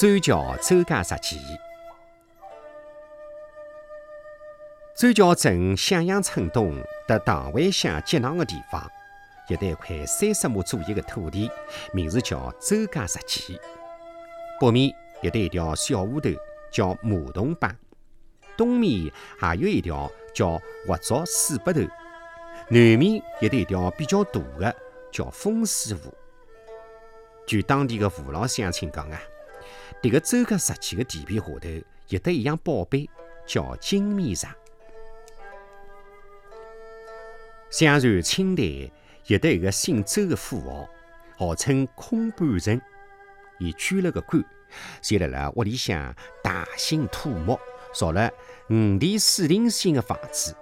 周桥周家石前。专桥镇向阳村东和唐湾乡接壤的地方，有得一块三十亩左右的土地，名字叫周家石前。北面有得一条小河头，叫马洞浜；东面还有一条叫活竹水北头；南面有得一条比较大的，叫风水湖。据当地的父老乡亲讲啊。迭个周家石器的地皮下头有得一样宝贝，叫金面石。相传清代有得一个姓周的富豪，号称空半城。伊捐了个官，就辣辣屋里向大兴土木，造了五殿四厅型的房子，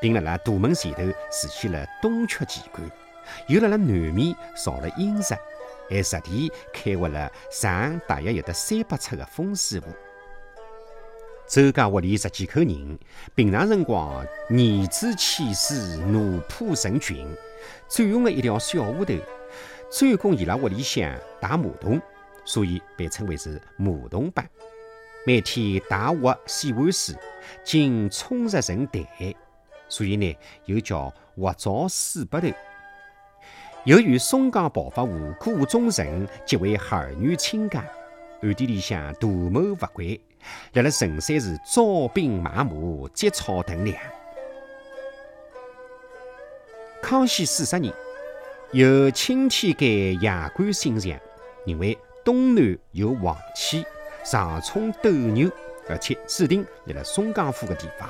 并辣辣大门前头竖起了东阙奇观，又辣辣南面造了阴宅。还实地开挖了长大约有得三百尺的风水湖。周家屋里十几口人，平常辰光儿子气势，奴仆成群，占用了一条小河头，专供伊拉屋里向打马桶，所以被称为是马桶坝。每天大挖洗碗水，经冲入成潭，所以呢又叫挖灶水北头。由于松江暴发户顾中臣极为儿女亲家，暗地里向图谋不轨，辣辣陈山市招兵买马、结草屯粮。康熙四十年，有钦天监衙官信上，认为东南有王气，上冲斗牛，而且指定辣辣松江府的地方。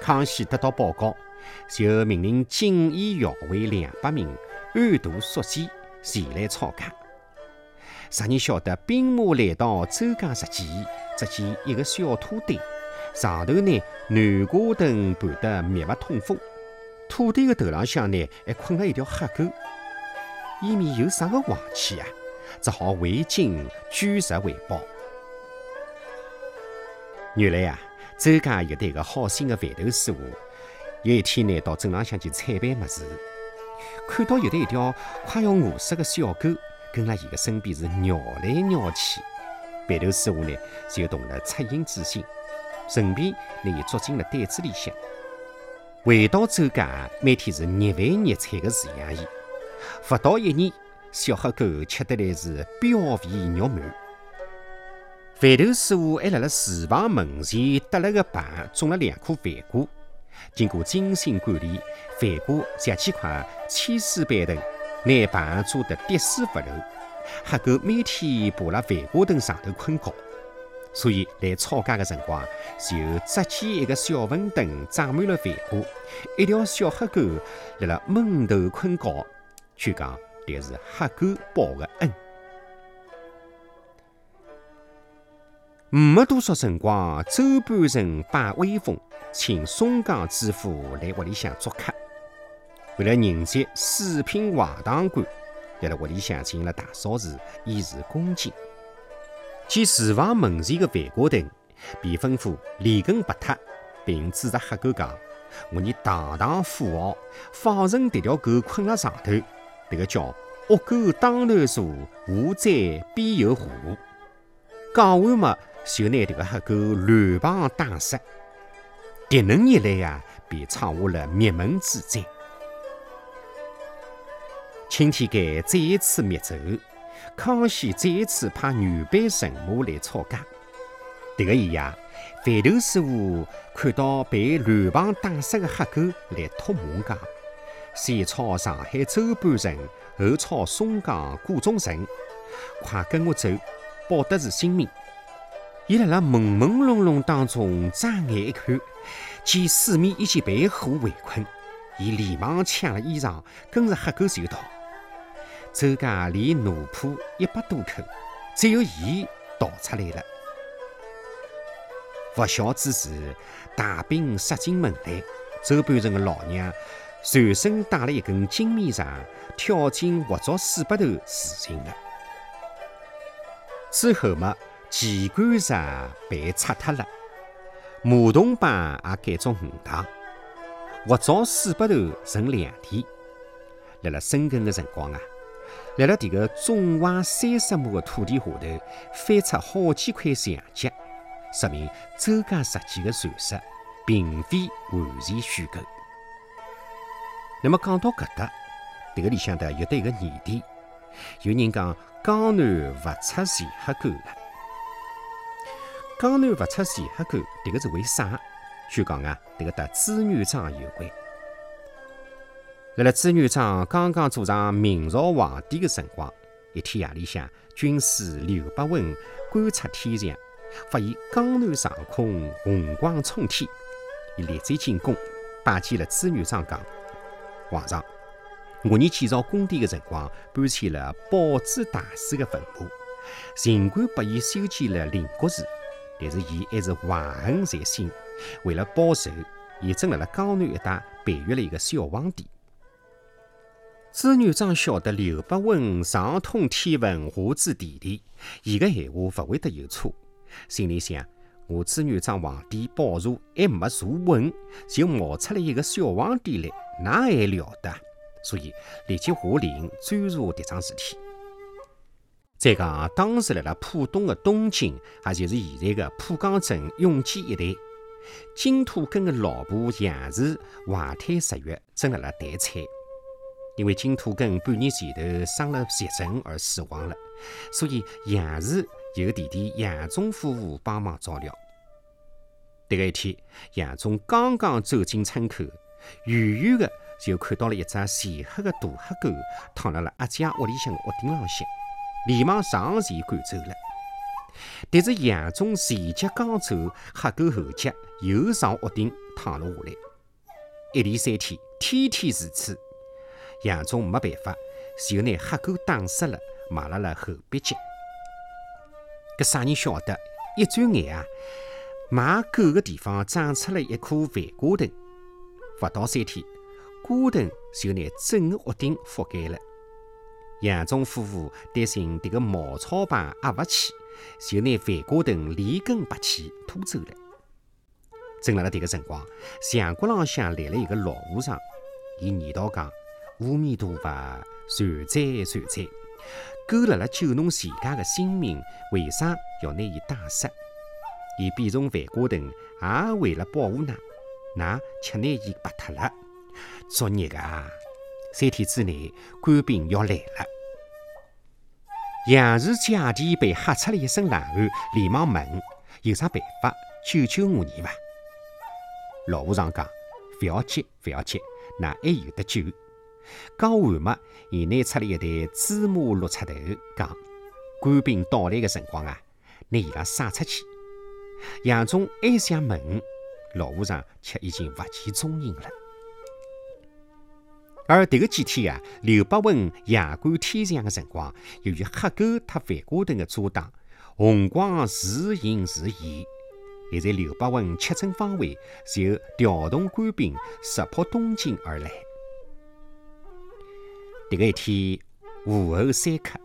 康熙得到报告。就命令锦衣校尉两百名安度宿监前来抄家。啥人晓得兵马来到周家石前，只见一个小土堆，上头呢南瓜藤盘得密不通风，土堆的头浪向呢还困了一条黑狗。伊面有啥个坏气啊？只好回京据实回报。原来呀，周家有得一个好心的饭头师傅。有一天呢，到镇浪向去采办物事，看到有的一条快要饿死的小狗跟辣伊个身边是绕来绕去，饭头师傅呢就动了恻隐之心，顺便拿伊捉进了袋子里向。回到周家，每天是热饭热菜的饲养伊。不到一年，小黑狗吃得来是膘肥肉满。饭头师傅还辣辣厨房门前搭了个棚，种了两棵饭瓜。经过精心管理，饭锅十几块千丝板凳，拿棚做得滴水不漏。黑狗每天爬辣饭锅凳上头困觉，所以来吵架的辰光，就扎起一个小粪灯，长满了饭锅，一条小黑狗辣辣闷头困觉。据讲，这是黑狗报的恩。没多少辰光，周半城摆威风，请松江知府来屋里向做客。为了迎接四品外堂官，辣辣屋里向进行了大扫除，以示恭敬。见厨房门前的饭锅灯被吩咐连根拔脱，并指着黑狗讲：“我你堂堂富豪，放任迭条狗困辣上头，迭个叫恶狗当头坐，无灾必有祸。”讲完嘛。就拿这个黑狗乱棒打死，迭能一来呀，便闯下了灭门之灾。青天监再一次灭走，康熙再一次派女班神马来抄家。迭个一夜，范头师傅看到被乱棒打死的黑狗，来托梦讲：先抄上海周半城，后抄松江顾中城，快跟我走，保得住性命。伊辣辣朦朦胧胧当中睁眼一看，见四面已经被火围困，伊连忙抢了衣裳，跟着黑狗就逃。周家连奴仆一百多口，只有伊逃出来了。不孝之时，大兵杀进门来，周半城的老娘随身带了一根金面杖，跳进活捉水北头自尽了。之后嘛。奇观石被拆脱了，马桶浜也改造五堂，活灶水北头成两天。辣辣深耕的辰光啊，辣辣迭个纵橫三十亩的土地下头，翻出好几块墙脚，说明周家设计的传说并非完全虚构。那么讲到搿搭，迭个里向头有得一个疑点，有人讲江南勿出钱黑狗了。江南勿出钱黑狗，迭个是为啥？据讲啊，迭个搭朱元璋有关。辣辣朱元璋刚刚做上明朝皇帝的辰光，一天夜里向，军师刘伯温观察天象，发现江南上空红光冲天，伊立即进宫拜见了朱元璋，讲：“皇上，我年建造宫殿的辰光，搬迁了宝珠大师的坟墓，尽管拨伊修建了灵国寺，但是伊还是怀恨在心。为了报仇，伊正辣辣江南一带培育了一个小皇帝。”朱元璋晓得刘伯温上通天文，下知地理，伊个闲话勿会得有错。心里想：我朱元璋皇帝宝座还没坐稳，就冒出来一个小皇帝来，那还了得？所以立即下令追查迭桩事体。再讲，当时辣辣浦东的东京，也就是现在的浦江镇永济一带，金土根的老婆杨氏怀胎十月，正辣辣待产。因为金土根半年前头生了急症而死亡了，所以杨氏由弟弟杨忠夫妇帮忙照料。迭个一天，杨忠刚刚走进村口，远远的就看到了一只全黑的大黑狗躺辣了阿姐屋里向的屋顶浪向，连忙上前赶走了。但是杨忠前脚刚走，黑狗后脚又上屋顶躺了下来，一连三天，天天如此。杨忠没办法，就拿黑狗打死了，埋辣了后鼻脚。搿啥人晓得？一转眼啊，埋狗的地方长出了一棵饭瓜藤。勿到三天，瓜藤就拿整个屋顶覆盖了。杨忠夫妇担心迭个茅草棚压勿起，就拿饭瓜藤连根拔起拖走了。正辣辣迭个辰光，墙角浪向来了一个老和尚，伊念叨讲。阿弥陀佛，善哉善哉！狗辣辣救侬全家的性命，为啥要拿伊打死？伊变成饭瓜藤，也为了保护㑚，㑚却拿伊拔脱了。作孽啊！三天之内，官兵要来了。杨氏姐弟被吓出了一身冷汗，连忙问：有啥办法救救我儿伐？老和尚讲：不要急，不要急，㑚还有得救。讲完嘛，伊拿出了一袋芝麻绿出头，讲：官兵到来的辰光啊，拿伊拉撒出去。杨忠还想问，老和尚却已经不见踪影了。而迭个几天啊，刘伯温夜观天象的辰光，由于黑狗特饭瓜藤的遮挡，红光时隐时现。现在刘伯温确诊方位，就调动官兵直扑东京而来。迭个一天，午后三刻，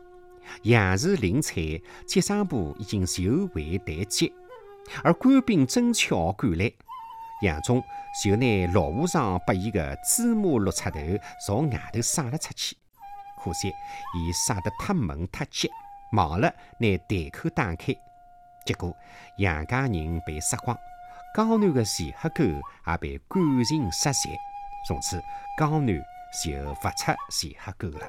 杨氏领彩，接生部已经就位待接，而官兵正巧赶来，杨忠就拿老和尚拨伊个芝麻绿插头朝外头撒了出去。可惜伊撒得太猛太急，忘了拿袋口打开，结果杨家人被杀光，江南的钱黑狗也被赶尽杀绝，从此江南。就不出钱黑狗了。